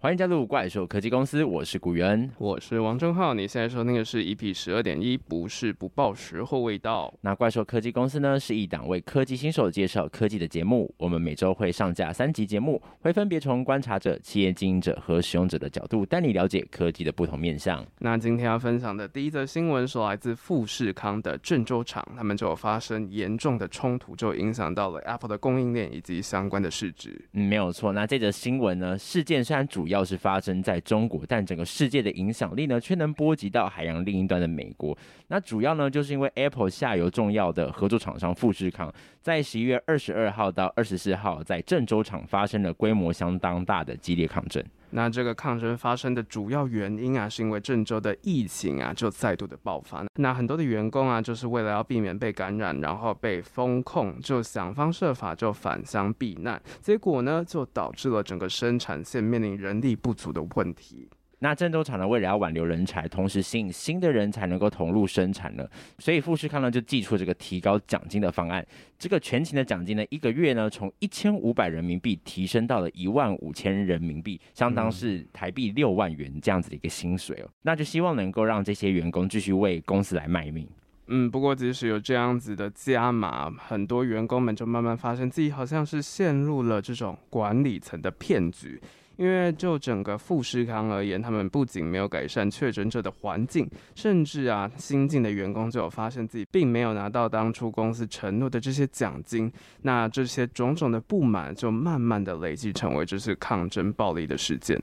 欢迎加入怪兽科技公司，我是古元，我是王正浩。你现在收听的是 EP 十二点一，不是不报，时候未到。那怪兽科技公司呢，是一档为科技新手介绍科技的节目。我们每周会上架三集节目，会分别从观察者、企业经营者和使用者的角度，带你了解科技的不同面向。那今天要分享的第一则新闻是来自富士康的郑州厂，他们就有发生严重的冲突，就影响到了 Apple 的供应链以及相关的市值。嗯，没有错。那这则新闻呢，事件虽然主要是发生在中国，但整个世界的影响力呢，却能波及到海洋另一端的美国。那主要呢，就是因为 Apple 下游重要的合作厂商富士康，在十一月二十二号到二十四号，在郑州厂发生了规模相当大的激烈抗争。那这个抗争发生的主要原因啊，是因为郑州的疫情啊，就再度的爆发。那很多的员工啊，就是为了要避免被感染，然后被封控，就想方设法就返乡避难。结果呢，就导致了整个生产线面临人力不足的问题。那郑州厂呢，为了要挽留人才，同时吸引新的人才能够投入生产呢，所以富士康呢就寄出这个提高奖金的方案。这个全勤的奖金呢，一个月呢从一千五百人民币提升到了一万五千人民币，相当是台币六万元这样子的一个薪水哦。那就希望能够让这些员工继续为公司来卖命。嗯，不过即使有这样子的加码，很多员工们就慢慢发现自己好像是陷入了这种管理层的骗局。因为就整个富士康而言，他们不仅没有改善确诊者的环境，甚至啊，新进的员工就有发现自己并没有拿到当初公司承诺的这些奖金，那这些种种的不满就慢慢的累积成为这次抗争暴力的事件。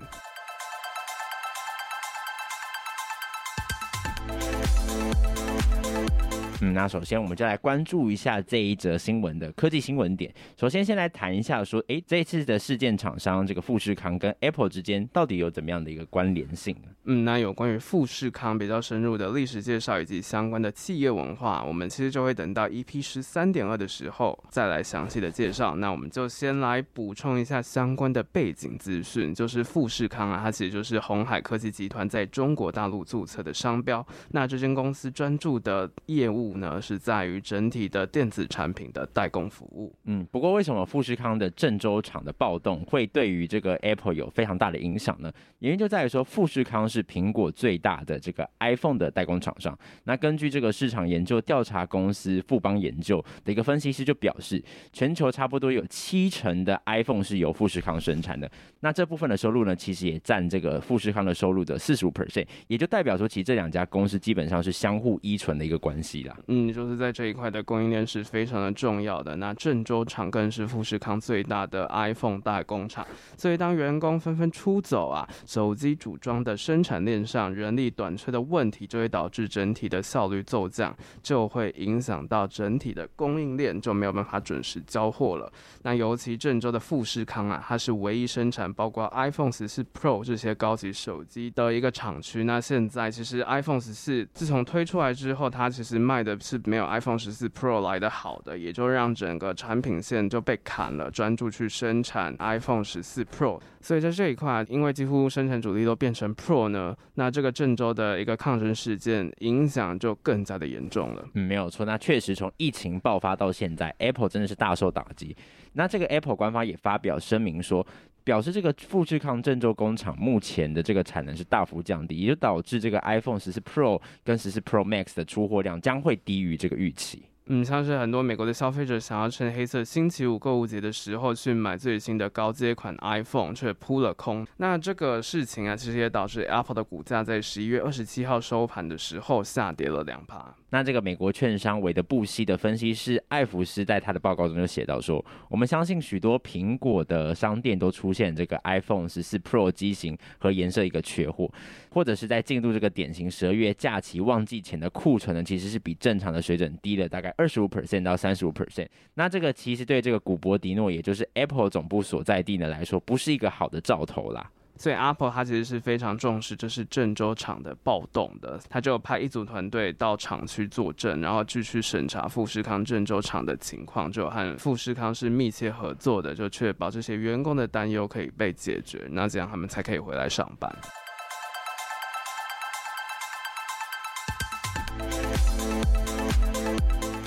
嗯，那首先我们就来关注一下这一则新闻的科技新闻点。首先，先来谈一下说，诶，这一次的事件厂商这个富士康跟 Apple 之间到底有怎么样的一个关联性？嗯，那有关于富士康比较深入的历史介绍以及相关的企业文化，我们其实就会等到 EP 十三点二的时候再来详细的介绍。那我们就先来补充一下相关的背景资讯，就是富士康啊，它其实就是鸿海科技集团在中国大陆注册的商标。那这间公司专注的业务。呢是在于整体的电子产品的代工服务。嗯，不过为什么富士康的郑州厂的暴动会对于这个 Apple 有非常大的影响呢？原因就在于说，富士康是苹果最大的这个 iPhone 的代工厂商。那根据这个市场研究调查公司富邦研究的一个分析师就表示，全球差不多有七成的 iPhone 是由富士康生产的。那这部分的收入呢，其实也占这个富士康的收入的四十五 percent，也就代表说，其实这两家公司基本上是相互依存的一个关系啦。嗯，就是在这一块的供应链是非常的重要的。那郑州厂更是富士康最大的 iPhone 代工厂，所以当员工纷纷出走啊，手机组装的生产链上人力短缺的问题，就会导致整体的效率骤降，就会影响到整体的供应链就没有办法准时交货了。那尤其郑州的富士康啊，它是唯一生产包括 iPhone 十四 Pro 这些高级手机的一个厂区。那现在其实 iPhone 十四自从推出来之后，它其实卖的。是没有 iPhone 十四 Pro 来的好的，也就让整个产品线就被砍了，专注去生产 iPhone 十四 Pro。所以在这一块，因为几乎生产主力都变成 Pro 呢，那这个郑州的一个抗争事件影响就更加的严重了。嗯，没有错。那确实从疫情爆发到现在，Apple 真的是大受打击。那这个 Apple 官方也发表声明说。表示这个富士康郑州工厂目前的这个产能是大幅降低，也就导致这个 iPhone 十四 Pro 跟十四 Pro Max 的出货量将会低于这个预期。嗯，像是很多美国的消费者想要趁黑色星期五购物节的时候去买最新的高阶款 iPhone，却扑了空。那这个事情啊，其实也导致 Apple 的股价在十一月二十七号收盘的时候下跌了两趴。那这个美国券商韦德布希的分析师艾弗斯在他的报告中就写到说，我们相信许多苹果的商店都出现这个 iPhone 十四 Pro 机型和颜色一个缺货，或者是在进入这个典型十二月假期旺季前的库存呢，其实是比正常的水准低了大概二十五 percent 到三十五 percent。那这个其实对这个古博迪诺，也就是 Apple 总部所在地呢来说，不是一个好的兆头啦。所以 Apple 它其实是非常重视这是郑州厂的暴动的，他就派一组团队到厂区坐镇，然后继续审查富士康郑州厂的情况，就和富士康是密切合作的，就确保这些员工的担忧可以被解决，那这样他们才可以回来上班。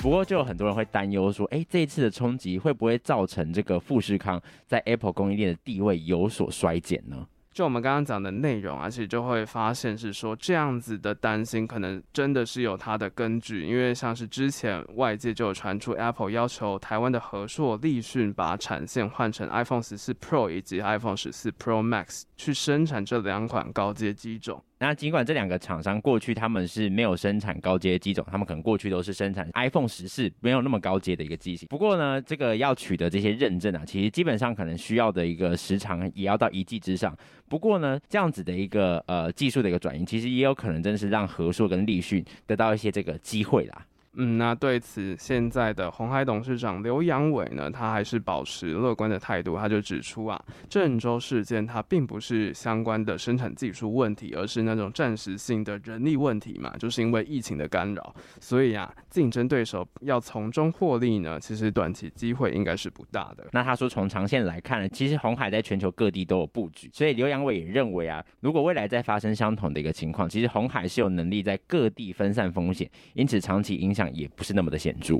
不过，就有很多人会担忧说，诶，这一次的冲击会不会造成这个富士康在 Apple 供应链的地位有所衰减呢？就我们刚刚讲的内容啊，其实就会发现是说这样子的担心可能真的是有它的根据，因为像是之前外界就有传出 Apple 要求台湾的和硕、立讯把产线换成 iPhone 十四 Pro 以及 iPhone 十四 Pro Max 去生产这两款高阶机种。那尽管这两个厂商过去他们是没有生产高阶机种，他们可能过去都是生产 iPhone 十四，没有那么高阶的一个机型。不过呢，这个要取得这些认证啊，其实基本上可能需要的一个时长也要到一季之上。不过呢，这样子的一个呃技术的一个转移，其实也有可能真的是让和硕跟立讯得到一些这个机会啦。嗯，那对此，现在的红海董事长刘阳伟呢，他还是保持乐观的态度。他就指出啊，郑州事件它并不是相关的生产技术问题，而是那种暂时性的人力问题嘛，就是因为疫情的干扰，所以啊，竞争对手要从中获利呢，其实短期机会应该是不大的。那他说，从长线来看呢，其实红海在全球各地都有布局，所以刘阳伟也认为啊，如果未来再发生相同的一个情况，其实红海是有能力在各地分散风险，因此长期影响。也不是那么的显著。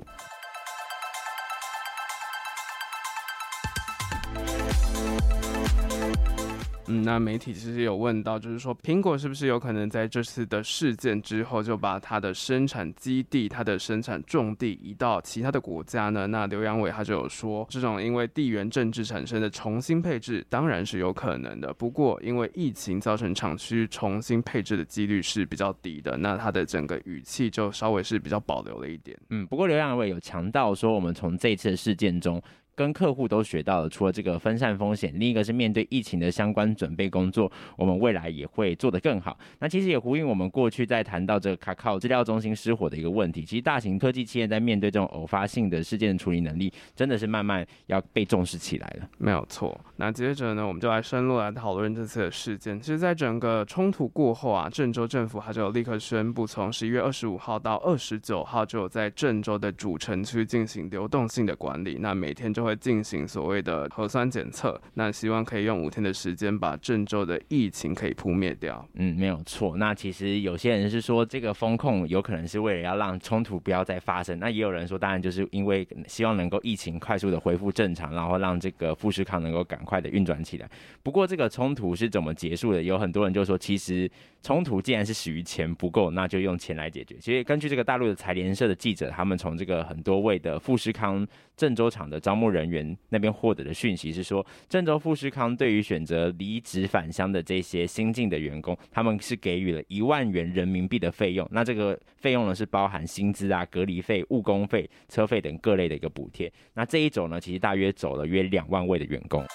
嗯，那媒体其实有问到，就是说苹果是不是有可能在这次的事件之后，就把它的生产基地、它的生产重地移到其他的国家呢？那刘扬伟他就有说，这种因为地缘政治产生的重新配置当然是有可能的，不过因为疫情造成厂区重新配置的几率是比较低的，那他的整个语气就稍微是比较保留了一点。嗯，不过刘扬伟有强调说，我们从这次的事件中。跟客户都学到了，除了这个分散风险，另一个是面对疫情的相关准备工作，我们未来也会做得更好。那其实也呼应我们过去在谈到这个卡靠资料中心失火的一个问题。其实大型科技企业在面对这种偶发性的事件的处理能力，真的是慢慢要被重视起来了。没有错。那接着呢，我们就来深入来讨论这次的事件。其实，在整个冲突过后啊，郑州政府它就立刻宣布，从十一月二十五号到二十九号，就有在郑州的主城区进行流动性的管理。那每天就会会进行所谓的核酸检测，那希望可以用五天的时间把郑州的疫情可以扑灭掉。嗯，没有错。那其实有些人是说这个封控有可能是为了要让冲突不要再发生，那也有人说当然就是因为希望能够疫情快速的恢复正常，然后让这个富士康能够赶快的运转起来。不过这个冲突是怎么结束的？有很多人就说，其实冲突既然是始于钱不够，那就用钱来解决。其实根据这个大陆的财联社的记者，他们从这个很多位的富士康郑州厂的招募人人员那边获得的讯息是说，郑州富士康对于选择离职返乡的这些新进的员工，他们是给予了一万元人民币的费用。那这个费用呢，是包含薪资啊、隔离费、误工费、车费等各类的一个补贴。那这一走呢，其实大约走了约两万位的员工。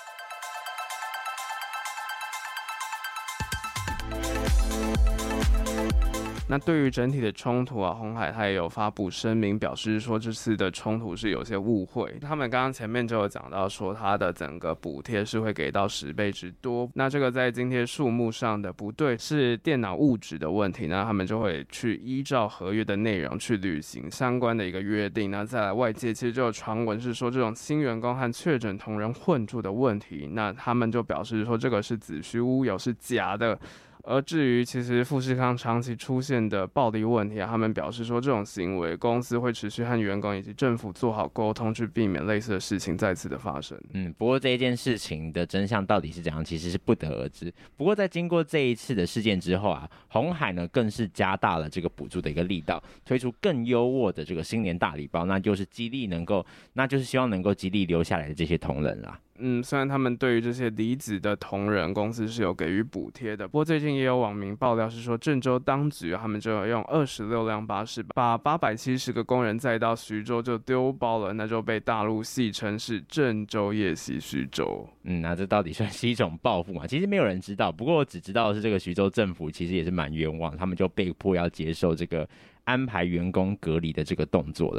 那对于整体的冲突啊，红海他也有发布声明，表示说这次的冲突是有些误会。他们刚刚前面就有讲到说，他的整个补贴是会给到十倍之多。那这个在津贴数目上的不对是电脑误植的问题，那他们就会去依照合约的内容去履行相关的一个约定。那再来，外界其实就有传闻是说，这种新员工和确诊同仁混住的问题，那他们就表示说这个是子虚乌有，是假的。而至于其实富士康长期出现的暴力问题啊，他们表示说，这种行为公司会持续和员工以及政府做好沟通，去避免类似的事情再次的发生。嗯，不过这一件事情的真相到底是怎样，其实是不得而知。不过在经过这一次的事件之后啊，红海呢更是加大了这个补助的一个力道，推出更优渥的这个新年大礼包，那就是激励能够，那就是希望能够激励留下来的这些同仁啦。嗯，虽然他们对于这些离职的同仁，公司是有给予补贴的，不过最近也有网民爆料是说，郑州当局他们就有用二十六辆巴士把八百七十个工人载到徐州就丢包了，那就被大陆戏称是郑州夜袭徐州。嗯，那这到底算是一种报复吗？其实没有人知道，不过我只知道是这个徐州政府其实也是蛮冤枉，他们就被迫要接受这个安排员工隔离的这个动作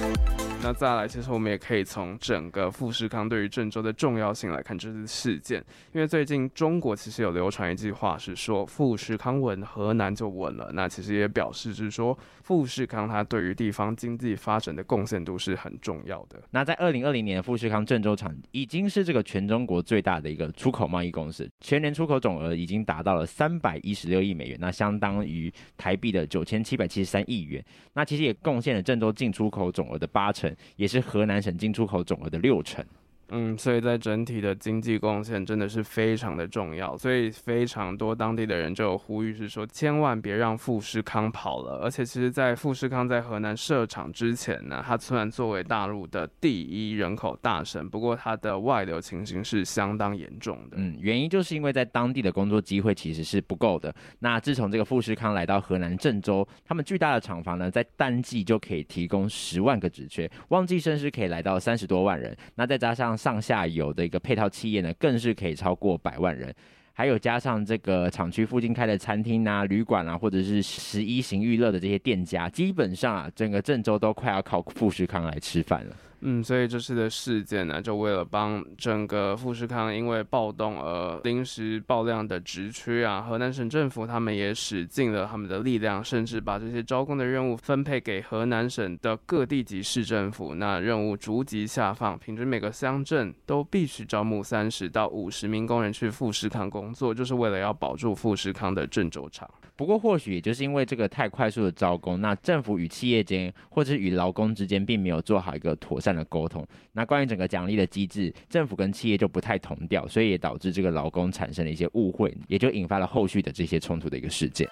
了。那再来，其实我们也可以从整个富士康对于郑州的重要性来看这次事件，因为最近中国其实有流传一句话是说富士康稳，河南就稳了。那其实也表示是说富士康它对于地方经济发展的贡献度是很重要的。那在二零二零年，富士康郑州厂已经是这个全中国最大的一个出口贸易公司，全年出口总额已经达到了三百一十六亿美元，那相当于台币的九千七百七十三亿元。那其实也贡献了郑州进出口总额的八成。也是河南省进出口总额的六成。嗯，所以在整体的经济贡献真的是非常的重要，所以非常多当地的人就有呼吁是说，千万别让富士康跑了。而且其实，在富士康在河南设厂之前呢，它虽然作为大陆的第一人口大省，不过它的外流情形是相当严重的。嗯，原因就是因为在当地的工作机会其实是不够的。那自从这个富士康来到河南郑州，他们巨大的厂房呢，在淡季就可以提供十万个职缺，旺季甚至可以来到三十多万人。那再加上上下游的一个配套企业呢，更是可以超过百万人，还有加上这个厂区附近开的餐厅啊、旅馆啊，或者是十一型娱乐的这些店家，基本上啊，整个郑州都快要靠富士康来吃饭了。嗯，所以这次的事件呢，就为了帮整个富士康因为暴动而临时爆量的职缺啊，河南省政府他们也使尽了他们的力量，甚至把这些招工的任务分配给河南省的各地级市政府，那任务逐级下放，平均每个乡镇都必须招募三十到五十名工人去富士康工作，就是为了要保住富士康的郑州厂。不过，或许也就是因为这个太快速的招工，那政府与企业间或者是与劳工之间并没有做好一个妥善的沟通。那关于整个奖励的机制，政府跟企业就不太同调，所以也导致这个劳工产生了一些误会，也就引发了后续的这些冲突的一个事件。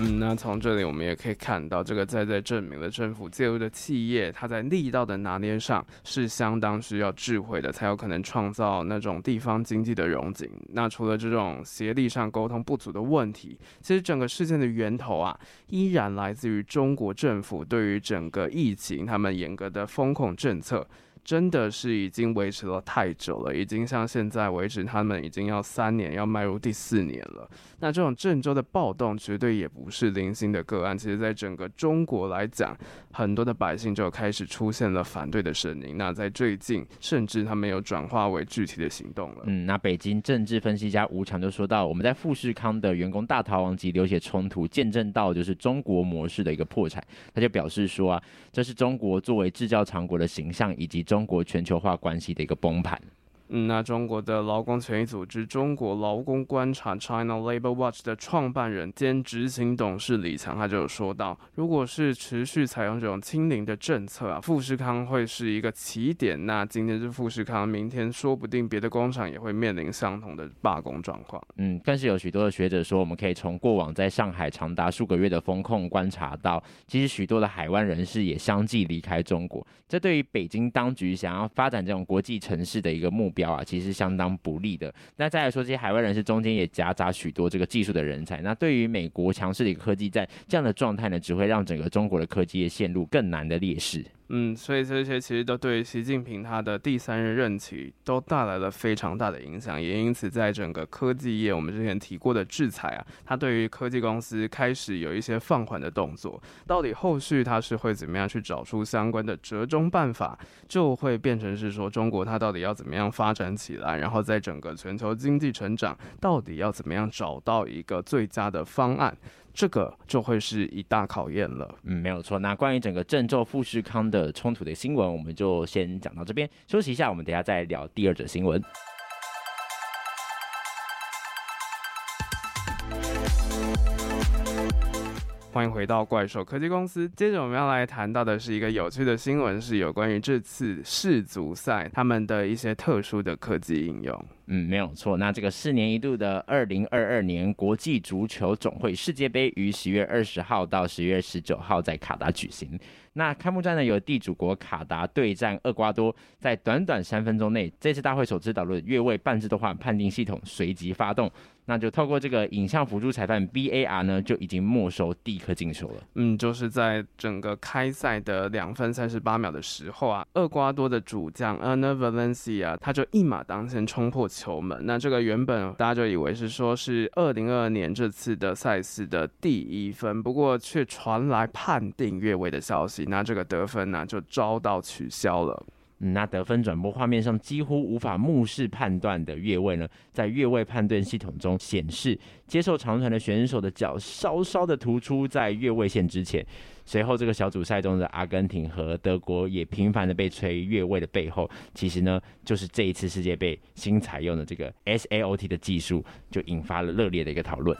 嗯，那从这里我们也可以看到，这个在在证明了政府介入的企业，它在力道的拿捏上是相当需要智慧的，才有可能创造那种地方经济的融景。那除了这种协力上沟通不足的问题，其实整个事件的源头啊，依然来自于中国政府对于整个疫情他们严格的风控政策。真的是已经维持了太久了，已经像现在为止，他们已经要三年，要迈入第四年了。那这种郑州的暴动绝对也不是零星的个案，其实在整个中国来讲，很多的百姓就开始出现了反对的声音。那在最近，甚至他们有转化为具体的行动了。嗯，那北京政治分析家吴强就说到，我们在富士康的员工大逃亡及流血冲突，见证到就是中国模式的一个破产。他就表示说啊，这是中国作为制造强国的形象以及中。中国全球化关系的一个崩盘。嗯，那中国的劳工权益组织中国劳工观察 （China Labor Watch） 的创办人兼执行董事李强，他就有说到，如果是持续采用这种清零的政策啊，富士康会是一个起点。那今天是富士康，明天说不定别的工厂也会面临相同的罢工状况。嗯，更是有许多的学者说，我们可以从过往在上海长达数个月的封控观察到，其实许多的海外人士也相继离开中国。这对于北京当局想要发展这种国际城市的一个目标标啊，其实相当不利的。那再来说，这些海外人士中间也夹杂许多这个技术的人才。那对于美国强势的一个科技战，这样的状态呢，只会让整个中国的科技业陷入更难的劣势。嗯，所以这些其实都对习近平他的第三任任期都带来了非常大的影响，也因此在整个科技业，我们之前提过的制裁啊，他对于科技公司开始有一些放缓的动作。到底后续他是会怎么样去找出相关的折中办法，就会变成是说中国它到底要怎么样发展起来，然后在整个全球经济成长到底要怎么样找到一个最佳的方案。这个就会是一大考验了。嗯，没有错。那关于整个郑州富士康的冲突的新闻，我们就先讲到这边，休息一下，我们等下再聊第二则新闻。欢迎回到怪兽科技公司。接着我们要来谈到的是一个有趣的新闻，是有关于这次世足赛他们的一些特殊的科技应用。嗯，没有错。那这个四年一度的二零二二年国际足球总会世界杯于十月二十号到十月十九号在卡达举行。那开幕战呢，由地主国卡达对战厄瓜多，在短短三分钟内，这次大会首次导入越位半自动化判定系统随即发动。那就透过这个影像辅助裁判 VAR 呢，就已经没收第一颗进球了。嗯，就是在整个开赛的两分三十八秒的时候啊，厄瓜多的主将 Enner Valencia 他就一马当先冲破球门。那这个原本大家就以为是说是二零二二年这次的赛事的第一分，不过却传来判定越位的消息，那这个得分呢就遭到取消了。那得分转播画面上几乎无法目视判断的越位呢，在越位判断系统中显示，接受长传的选手的脚稍稍的突出在越位线之前。随后，这个小组赛中的阿根廷和德国也频繁的被吹越位的背后，其实呢，就是这一次世界杯新采用的这个 SAOT 的技术，就引发了热烈的一个讨论。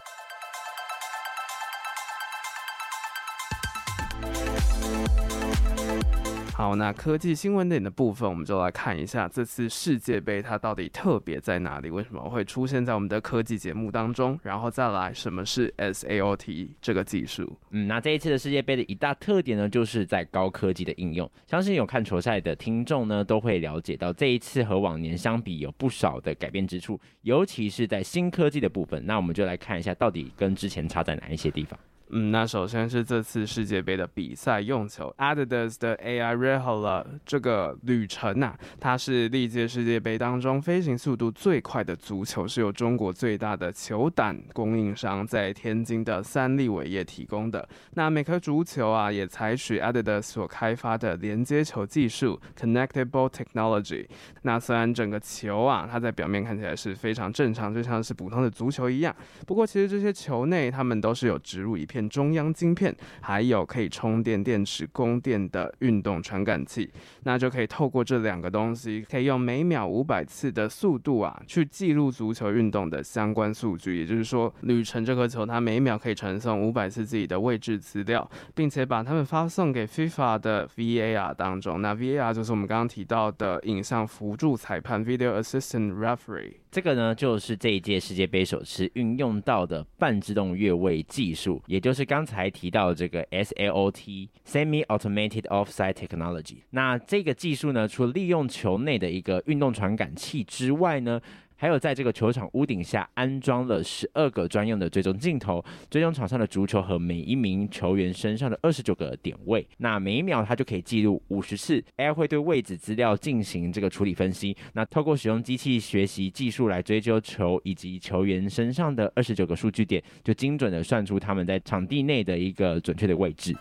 好，那科技新闻点的部分，我们就来看一下这次世界杯它到底特别在哪里？为什么会出现在我们的科技节目当中？然后再来，什么是 SAOT 这个技术？嗯，那这一次的世界杯的一大特点呢，就是在高科技的应用。相信有看球赛的听众呢，都会了解到这一次和往年相比有不少的改变之处，尤其是在新科技的部分。那我们就来看一下，到底跟之前差在哪一些地方。嗯，那首先是这次世界杯的比赛用球，Adidas 的 AI Rehola 这个旅程呐、啊，它是历届世界杯当中飞行速度最快的足球，是由中国最大的球胆供应商在天津的三立伟业提供的。那每颗足球啊，也采取 Adidas 所开发的连接球技术 （Connected Ball Technology）。那虽然整个球啊，它在表面看起来是非常正常，就像是普通的足球一样，不过其实这些球内它们都是有植入一片。中央晶片，还有可以充电电池供电的运动传感器，那就可以透过这两个东西，可以用每秒五百次的速度啊，去记录足球运动的相关数据。也就是说，旅程这颗球它每秒可以传送五百次自己的位置资料，并且把它们发送给 FIFA 的 VAR 当中。那 VAR 就是我们刚刚提到的影像辅助裁判 （Video Assistant Referee）。这个呢，就是这一届世界杯首次运用到的半自动越位技术，也就是刚才提到的这个 SAOT（Semi-Automated Offside Technology）。那这个技术呢，除了利用球内的一个运动传感器之外呢，还有在这个球场屋顶下安装了十二个专用的追踪镜头，追踪场上的足球和每一名球员身上的二十九个点位。那每一秒它就可以记录五十次，AI 会对位置资料进行这个处理分析。那透过使用机器学习技术来追究球以及球员身上的二十九个数据点，就精准的算出他们在场地内的一个准确的位置。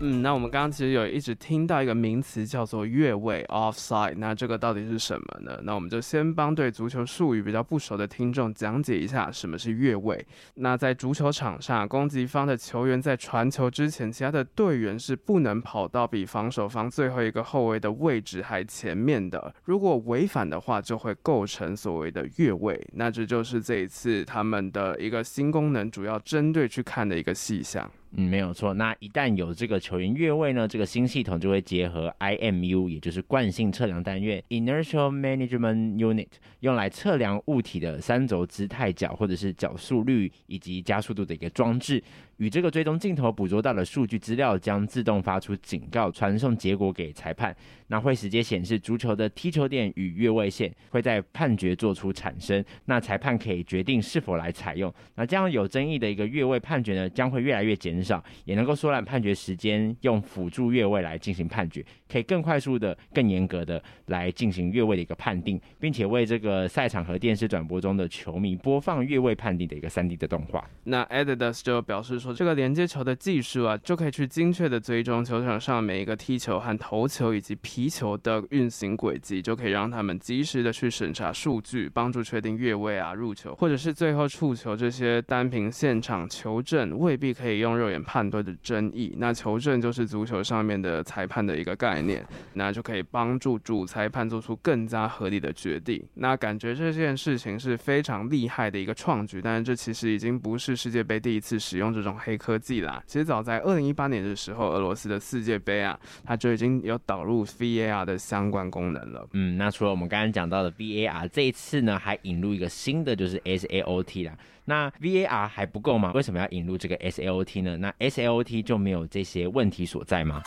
嗯，那我们刚刚其实有一直听到一个名词叫做越位 （offside），那这个到底是什么呢？那我们就先帮对足球术语比较不熟的听众讲解一下什么是越位。那在足球场上，攻击方的球员在传球之前，其他的队员是不能跑到比防守方最后一个后卫的位置还前面的。如果违反的话，就会构成所谓的越位。那这就是这一次他们的一个新功能，主要针对去看的一个细项。嗯，没有错。那一旦有这个球员越位呢，这个新系统就会结合 IMU，也就是惯性测量单元 （Inertial Management Unit），用来测量物体的三轴姿态角或者是角速率以及加速度的一个装置。与这个追踪镜头捕捉到的数据资料将自动发出警告，传送结果给裁判。那会直接显示足球的踢球点与越位线，会在判决做出产生。那裁判可以决定是否来采用。那这样有争议的一个越位判决呢，将会越来越简少，也能够缩短判决时间，用辅助越位来进行判决，可以更快速的、更严格的来进行越位的一个判定，并且为这个赛场和电视转播中的球迷播放越位判定的一个 3D 的动画。那 Adidas 就表示说。这个连接球的技术啊，就可以去精确的追踪球场上每一个踢球和投球以及皮球的运行轨迹，就可以让他们及时的去审查数据，帮助确定越位啊、入球或者是最后触球这些单凭现场求证未必可以用肉眼判断的争议。那球证就是足球上面的裁判的一个概念，那就可以帮助主裁判做出更加合理的决定。那感觉这件事情是非常厉害的一个创举，但是这其实已经不是世界杯第一次使用这种。黑科技啦，其实早在二零一八年的时候，俄罗斯的世界杯啊，它就已经有导入 VAR 的相关功能了。嗯，那除了我们刚刚讲到的 VAR，这一次呢还引入一个新的，就是 SAOT 啦。那 VAR 还不够吗？为什么要引入这个 SLOT 呢？那 SLOT 就没有这些问题所在吗？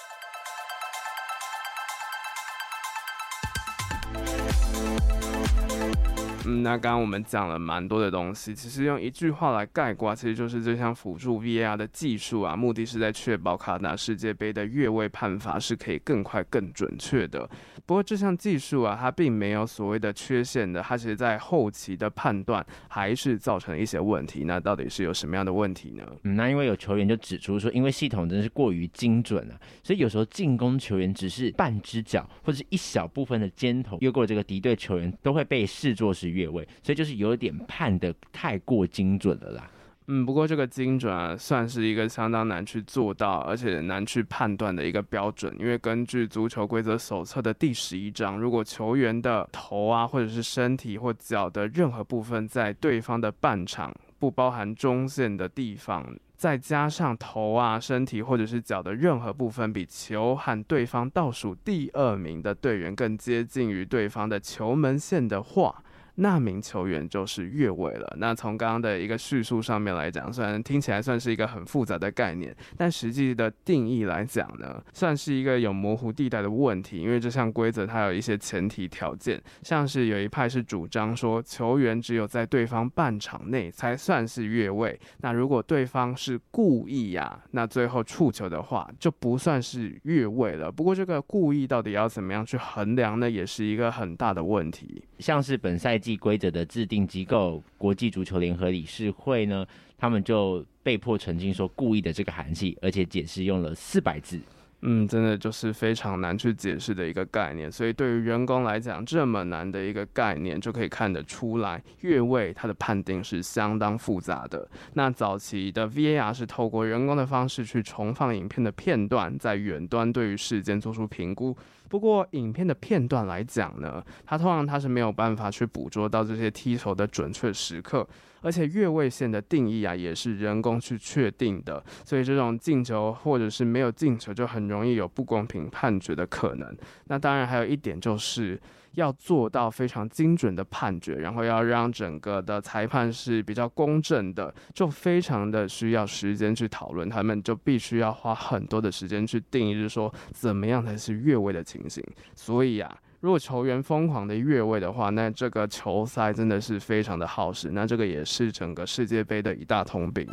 嗯，那刚刚我们讲了蛮多的东西，其实用一句话来概括，其实就是这项辅助 VAR 的技术啊，目的是在确保卡达世界杯的越位判罚是可以更快、更准确的。不过这项技术啊，它并没有所谓的缺陷的，它其实在后期的判断还是造成了一些问题。那到底是有什么样的问题呢？嗯，那因为有球员就指出说，因为系统真是过于精准了，所以有时候进攻球员只是半只脚或者是一小部分的肩头越过这个敌对球员，都会被视作是越位，所以就是有点判得太过精准了啦。嗯，不过这个精准啊，算是一个相当难去做到，而且难去判断的一个标准。因为根据足球规则手册的第十一章，如果球员的头啊，或者是身体或脚的任何部分在对方的半场不包含中线的地方，再加上头啊、身体或者是脚的任何部分比球和对方倒数第二名的队员更接近于对方的球门线的话。那名球员就是越位了。那从刚刚的一个叙述上面来讲，虽然听起来算是一个很复杂的概念，但实际的定义来讲呢，算是一个有模糊地带的问题。因为这项规则它有一些前提条件，像是有一派是主张说，球员只有在对方半场内才算是越位。那如果对方是故意呀、那最后触球的话就不算是越位了。不过这个故意到底要怎么样去衡量呢，也是一个很大的问题。像是本赛季规则的制定机构国际足球联合理事会呢，他们就被迫澄清说故意的这个含义，而且解释用了四百字。嗯，真的就是非常难去解释的一个概念。所以对于员工来讲，这么难的一个概念，就可以看得出来，越位它的判定是相当复杂的。那早期的 VAR 是透过人工的方式去重放影片的片段，在远端对于事件做出评估。不过，影片的片段来讲呢，它通常它是没有办法去捕捉到这些踢球的准确时刻，而且越位线的定义啊，也是人工去确定的，所以这种进球或者是没有进球，就很容易有不公平判决的可能。那当然还有一点就是。要做到非常精准的判决，然后要让整个的裁判是比较公正的，就非常的需要时间去讨论，他们就必须要花很多的时间去定义，就是说怎么样才是越位的情形。所以啊，如果球员疯狂的越位的话，那这个球赛真的是非常的耗时，那这个也是整个世界杯的一大通病。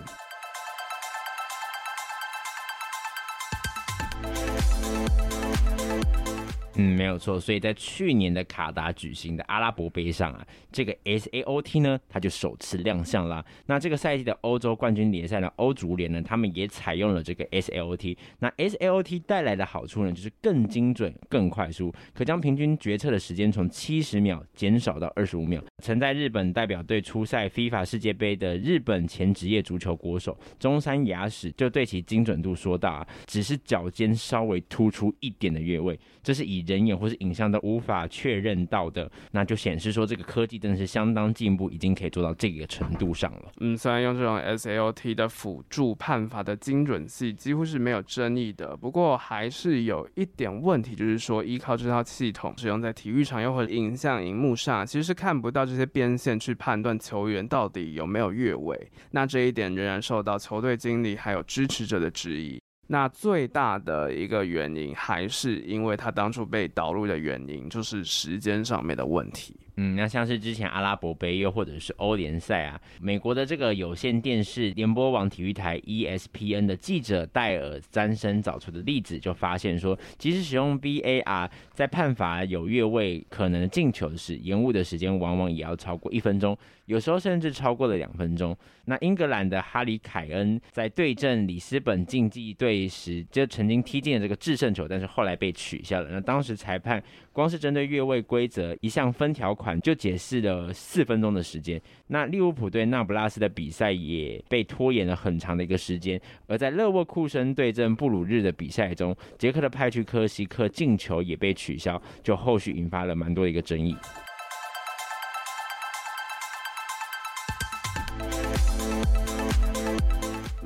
嗯，没有错。所以在去年的卡达举行的阿拉伯杯上啊，这个 SAOT 呢，它就首次亮相啦。那这个赛季的欧洲冠军联赛呢欧足联呢，他们也采用了这个 SAOT。那 SAOT 带来的好处呢，就是更精准、更快速，可将平均决策的时间从七十秒减少到二十五秒。曾在日本代表队出赛 FIFA 世界杯的日本前职业足球国手中山雅史就对其精准度说道啊，只是脚尖稍微突出一点的越位，这是以人眼或是影像都无法确认到的，那就显示说这个科技真的是相当进步，已经可以做到这个程度上了。嗯，虽然用这种 SAOT 的辅助判罚的精准性几乎是没有争议的，不过还是有一点问题，就是说依靠这套系统使用在体育场又或者影像荧幕上，其实是看不到这些边线去判断球员到底有没有越位。那这一点仍然受到球队经理还有支持者的质疑。那最大的一个原因，还是因为他当初被导入的原因，就是时间上面的问题。嗯，那像是之前阿拉伯杯又或者是欧联赛啊，美国的这个有线电视联播网体育台 ESPN 的记者戴尔·詹森找出的例子，就发现说，即使使用 VAR 在判罚有越位可能进球时，延误的时间往往也要超过一分钟，有时候甚至超过了两分钟。那英格兰的哈里凯恩在对阵里斯本竞技队时，就曾经踢进了这个制胜球，但是后来被取消了。那当时裁判光是针对越位规则一项分条款。就解释了四分钟的时间。那利物浦对那不拉斯的比赛也被拖延了很长的一个时间。而在勒沃库森对阵布鲁日的比赛中，捷克的派屈科西克进球也被取消，就后续引发了蛮多的一个争议。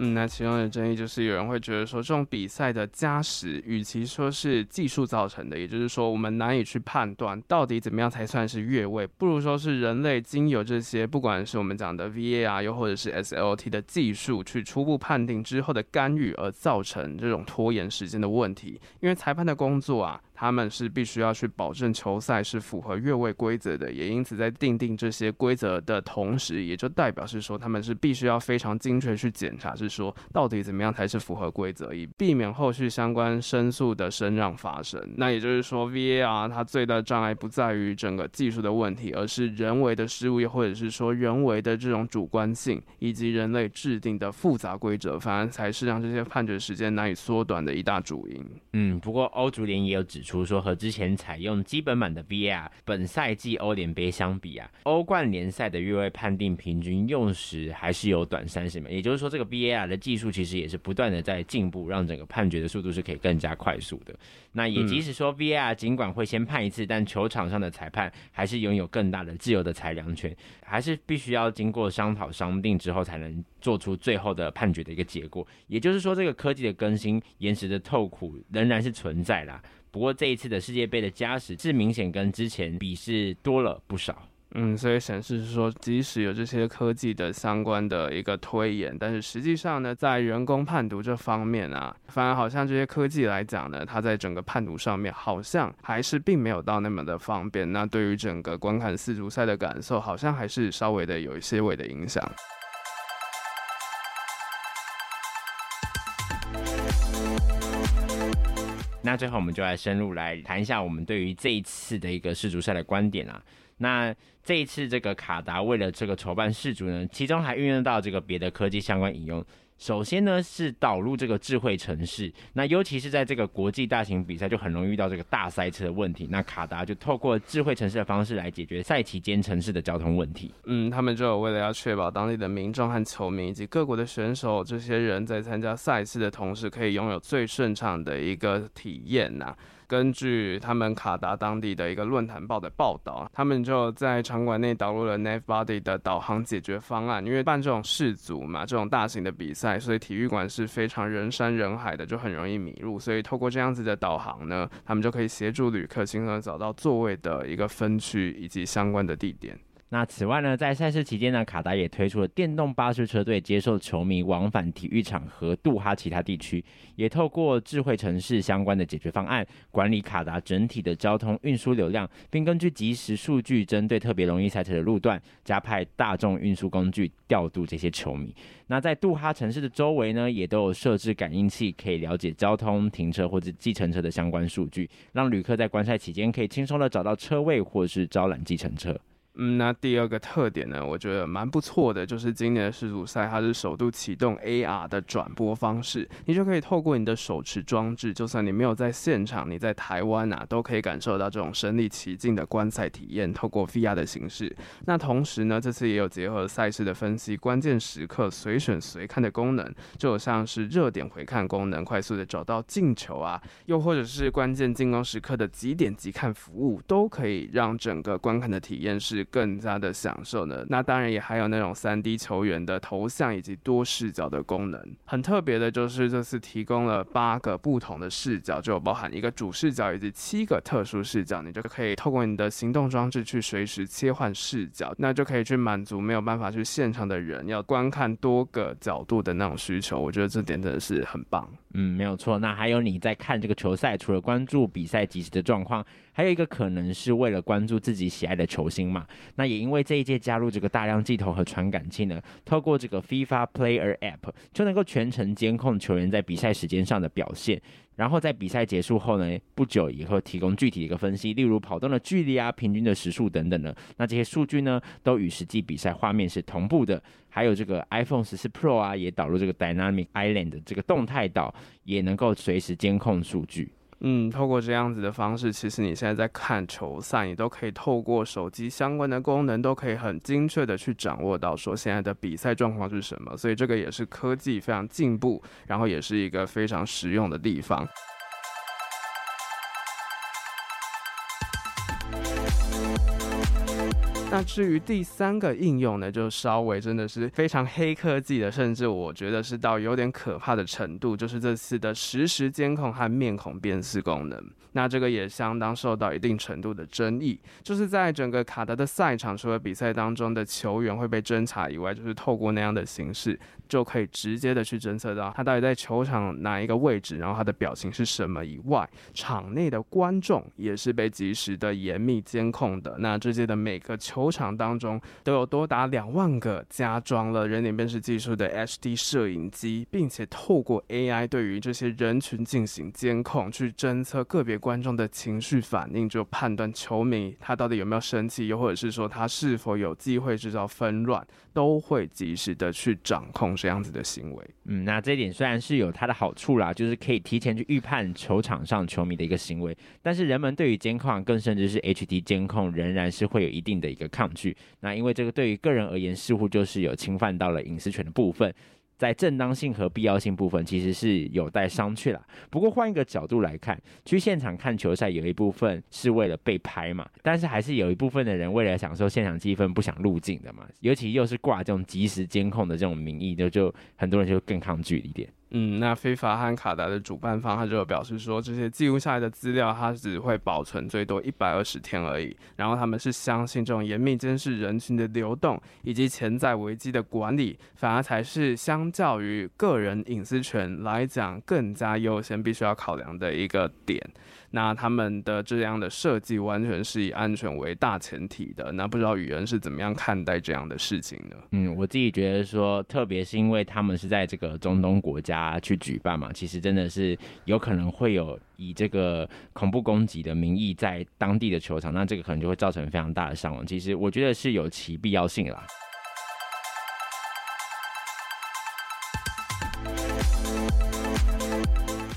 嗯，那其中的争议就是有人会觉得说，这种比赛的加时，与其说是技术造成的，也就是说我们难以去判断到底怎么样才算是越位，不如说是人类经由这些，不管是我们讲的 VAR 又或者是 SLT 的技术去初步判定之后的干预而造成这种拖延时间的问题，因为裁判的工作啊。他们是必须要去保证球赛是符合越位规则的，也因此在定定这些规则的同时，也就代表是说他们是必须要非常精确去检查，是说到底怎么样才是符合规则，以避免后续相关申诉的声让发生。那也就是说，VAR 它最大的障碍不在于整个技术的问题，而是人为的失误，又或者是说人为的这种主观性，以及人类制定的复杂规则，反而才是让这些判决时间难以缩短的一大主因。嗯，不过欧足联也有指出。出说，和之前采用基本版的 VAR，本赛季欧联杯相比啊，欧冠联赛的越位判定平均用时还是有短三十秒，也就是说，这个 VAR 的技术其实也是不断的在进步，让整个判决的速度是可以更加快速的。那也即使说 VAR 尽管会先判一次，但球场上的裁判还是拥有更大的自由的裁量权，还是必须要经过商讨商定之后才能做出最后的判决的一个结果。也就是说，这个科技的更新延时的痛苦仍然是存在啦。不过这一次的世界杯的加时是明显跟之前比是多了不少。嗯，所以显示是说，即使有这些科技的相关的一个推演，但是实际上呢，在人工判读这方面啊，反而好像这些科技来讲呢，它在整个判读上面好像还是并没有到那么的方便。那对于整个观看四足赛的感受，好像还是稍微的有一些微的影响。那最后我们就来深入来谈一下我们对于这一次的一个世足赛的观点啊。那这一次这个卡达为了这个筹办世足呢，其中还运用到这个别的科技相关引用。首先呢是导入这个智慧城市，那尤其是在这个国际大型比赛就很容易遇到这个大塞车的问题。那卡达就透过智慧城市的方式来解决赛期间城市的交通问题。嗯，他们就为了要确保当地的民众和球迷以及各国的选手这些人在参加赛事的同时，可以拥有最顺畅的一个体验呐、根据他们卡达当地的一个论坛报的报道，他们就在场馆内导入了 Navbuddy 的导航解决方案。因为办这种世足嘛，这种大型的比赛，所以体育馆是非常人山人海的，就很容易迷路。所以透过这样子的导航呢，他们就可以协助旅客轻松找到座位的一个分区以及相关的地点。那此外呢，在赛事期间呢，卡达也推出了电动巴士车队，接受球迷往返体育场和杜哈其他地区，也透过智慧城市相关的解决方案，管理卡达整体的交通运输流量，并根据即时数据，针对特别容易塞车的路段，加派大众运输工具调度这些球迷。那在杜哈城市的周围呢，也都有设置感应器，可以了解交通、停车或者计程车的相关数据，让旅客在观赛期间可以轻松的找到车位，或是招揽计程车。嗯，那第二个特点呢，我觉得蛮不错的，就是今年的世足赛它是首度启动 AR 的转播方式，你就可以透过你的手持装置，就算你没有在现场，你在台湾啊，都可以感受到这种身临其境的观赛体验，透过 VR 的形式。那同时呢，这次也有结合赛事的分析，关键时刻随选随看的功能，就像是热点回看功能，快速的找到进球啊，又或者是关键进攻时刻的即点即看服务，都可以让整个观看的体验是更加的享受呢。那当然也还有那种三 D 球员的头像以及多视角的功能。很特别的就是这次提供了八个不同的视角，就包含一个主视角以及七个特殊视角，你就可以透过你的行动装置去随时切换视角，那就可以去满足没有办法去现场的人要观看多个角度的那种需求。我觉得这点真的是很棒。嗯，没有错。那还有你在看这个球赛，除了关注比赛即时的状况，还有一个可能是为了关注自己喜爱的球星嘛。那也因为这一届加入这个大量镜头和传感器呢，透过这个 FIFA Player App 就能够全程监控球员在比赛时间上的表现。然后在比赛结束后呢，不久以后提供具体的一个分析，例如跑动的距离啊、平均的时速等等的。那这些数据呢，都与实际比赛画面是同步的。还有这个 iPhone 14 Pro 啊，也导入这个 Dynamic Island 的这个动态岛，也能够随时监控数据。嗯，透过这样子的方式，其实你现在在看球赛，你都可以透过手机相关的功能，都可以很精确的去掌握到说现在的比赛状况是什么。所以这个也是科技非常进步，然后也是一个非常实用的地方。那至于第三个应用呢，就稍微真的是非常黑科技的，甚至我觉得是到有点可怕的程度，就是这次的实时监控和面孔辨识功能。那这个也相当受到一定程度的争议，就是在整个卡达的赛场，除了比赛当中的球员会被侦查以外，就是透过那样的形式，就可以直接的去侦测到他到底在球场哪一个位置，然后他的表情是什么以外，场内的观众也是被及时的严密监控的。那这些的每个球球场当中都有多达两万个加装了人脸辨识技术的 HD 摄影机，并且透过 AI 对于这些人群进行监控，去侦测个别观众的情绪反应，就判断球迷他到底有没有生气，又或者是说他是否有机会制造纷乱，都会及时的去掌控这样子的行为。嗯，那这一点虽然是有它的好处啦，就是可以提前去预判球场上球迷的一个行为，但是人们对于监控，更甚至是 HD 监控，仍然是会有一定的一个抗拒。那因为这个对于个人而言，似乎就是有侵犯到了隐私权的部分。在正当性和必要性部分，其实是有待商榷啦。不过换一个角度来看，去现场看球赛有一部分是为了被拍嘛，但是还是有一部分的人为了享受现场气氛，不想入镜的嘛。尤其又是挂这种即时监控的这种名义，就就很多人就更抗拒一点。嗯，那非法和卡达的主办方他就有表示说，这些记录下来的资料，它只会保存最多一百二十天而已。然后他们是相信这种严密监视人群的流动以及潜在危机的管理，反而才是相较于个人隐私权来讲更加优先，必须要考量的一个点。那他们的这样的设计完全是以安全为大前提的。那不知道宇恩是怎么样看待这样的事情呢？嗯，我自己觉得说，特别是因为他们是在这个中东国家啊去举办嘛，其实真的是有可能会有以这个恐怖攻击的名义在当地的球场，那这个可能就会造成非常大的伤亡。其实我觉得是有其必要性啦。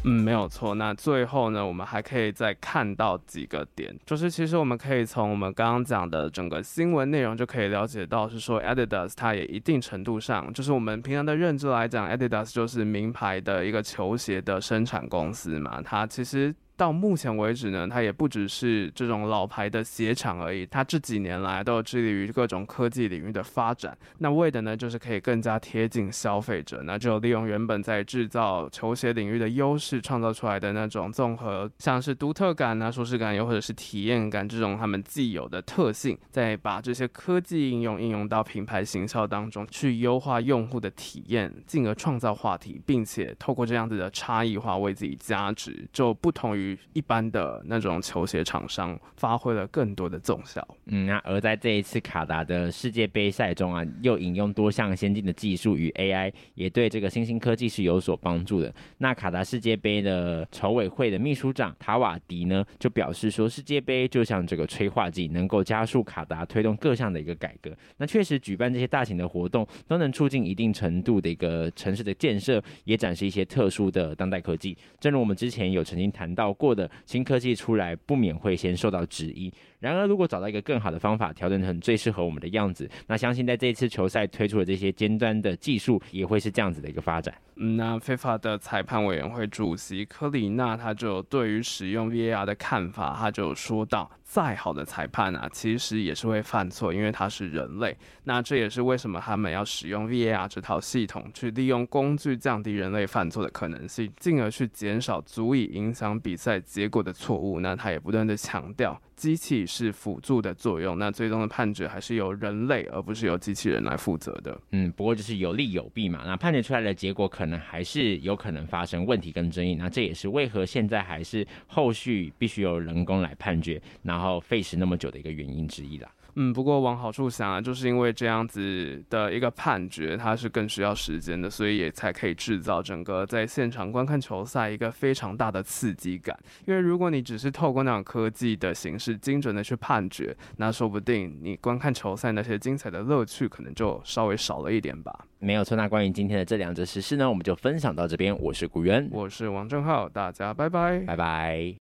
嗯，没有错。那最后呢，我们还可以再看到几个点，就是其实我们可以从我们刚刚讲的整个新闻内容就可以了解到，是说 Adidas 它也一定程度上，就是我们平常的认知来讲，Adidas 就是名牌的一个球鞋的生产公司嘛，它其实。到目前为止呢，它也不只是这种老牌的鞋厂而已，它这几年来都有致力于各种科技领域的发展。那为的呢，就是可以更加贴近消费者，那就利用原本在制造球鞋领域的优势，创造出来的那种综合，像是独特感啊、舒适感，又或者是体验感这种他们既有的特性，再把这些科技应用应用到品牌行销当中，去优化用户的体验，进而创造话题，并且透过这样子的差异化为自己加值，就不同于。一般的那种球鞋厂商发挥了更多的奏效。嗯，那而在这一次卡达的世界杯赛中啊，又引用多项先进的技术与 AI，也对这个新兴科技是有所帮助的。那卡达世界杯的筹委会的秘书长塔瓦迪呢，就表示说，世界杯就像这个催化剂，能够加速卡达推动各项的一个改革。那确实举办这些大型的活动，都能促进一定程度的一个城市的建设，也展示一些特殊的当代科技。正如我们之前有曾经谈到。过的新科技出来，不免会先受到质疑。然而，如果找到一个更好的方法，调整成最适合我们的样子，那相信在这一次球赛推出的这些尖端的技术，也会是这样子的一个发展。嗯，那 FIFA 的裁判委员会主席科里纳他就对于使用 VAR 的看法，他就说到：再好的裁判啊，其实也是会犯错，因为他是人类。那这也是为什么他们要使用 VAR 这套系统，去利用工具降低人类犯错的可能性，进而去减少足以影响比赛结果的错误。那他也不断的强调。机器是辅助的作用，那最终的判决还是由人类，而不是由机器人来负责的。嗯，不过就是有利有弊嘛。那判决出来的结果可能还是有可能发生问题跟争议。那这也是为何现在还是后续必须由人工来判决，然后费时那么久的一个原因之一啦。嗯，不过往好处想啊，就是因为这样子的一个判决，它是更需要时间的，所以也才可以制造整个在现场观看球赛一个非常大的刺激感。因为如果你只是透过那种科技的形式精准的去判决，那说不定你观看球赛那些精彩的乐趣可能就稍微少了一点吧。没有错，那关于今天的这两则时事呢，我们就分享到这边。我是古元，我是王正浩，大家拜拜，拜拜。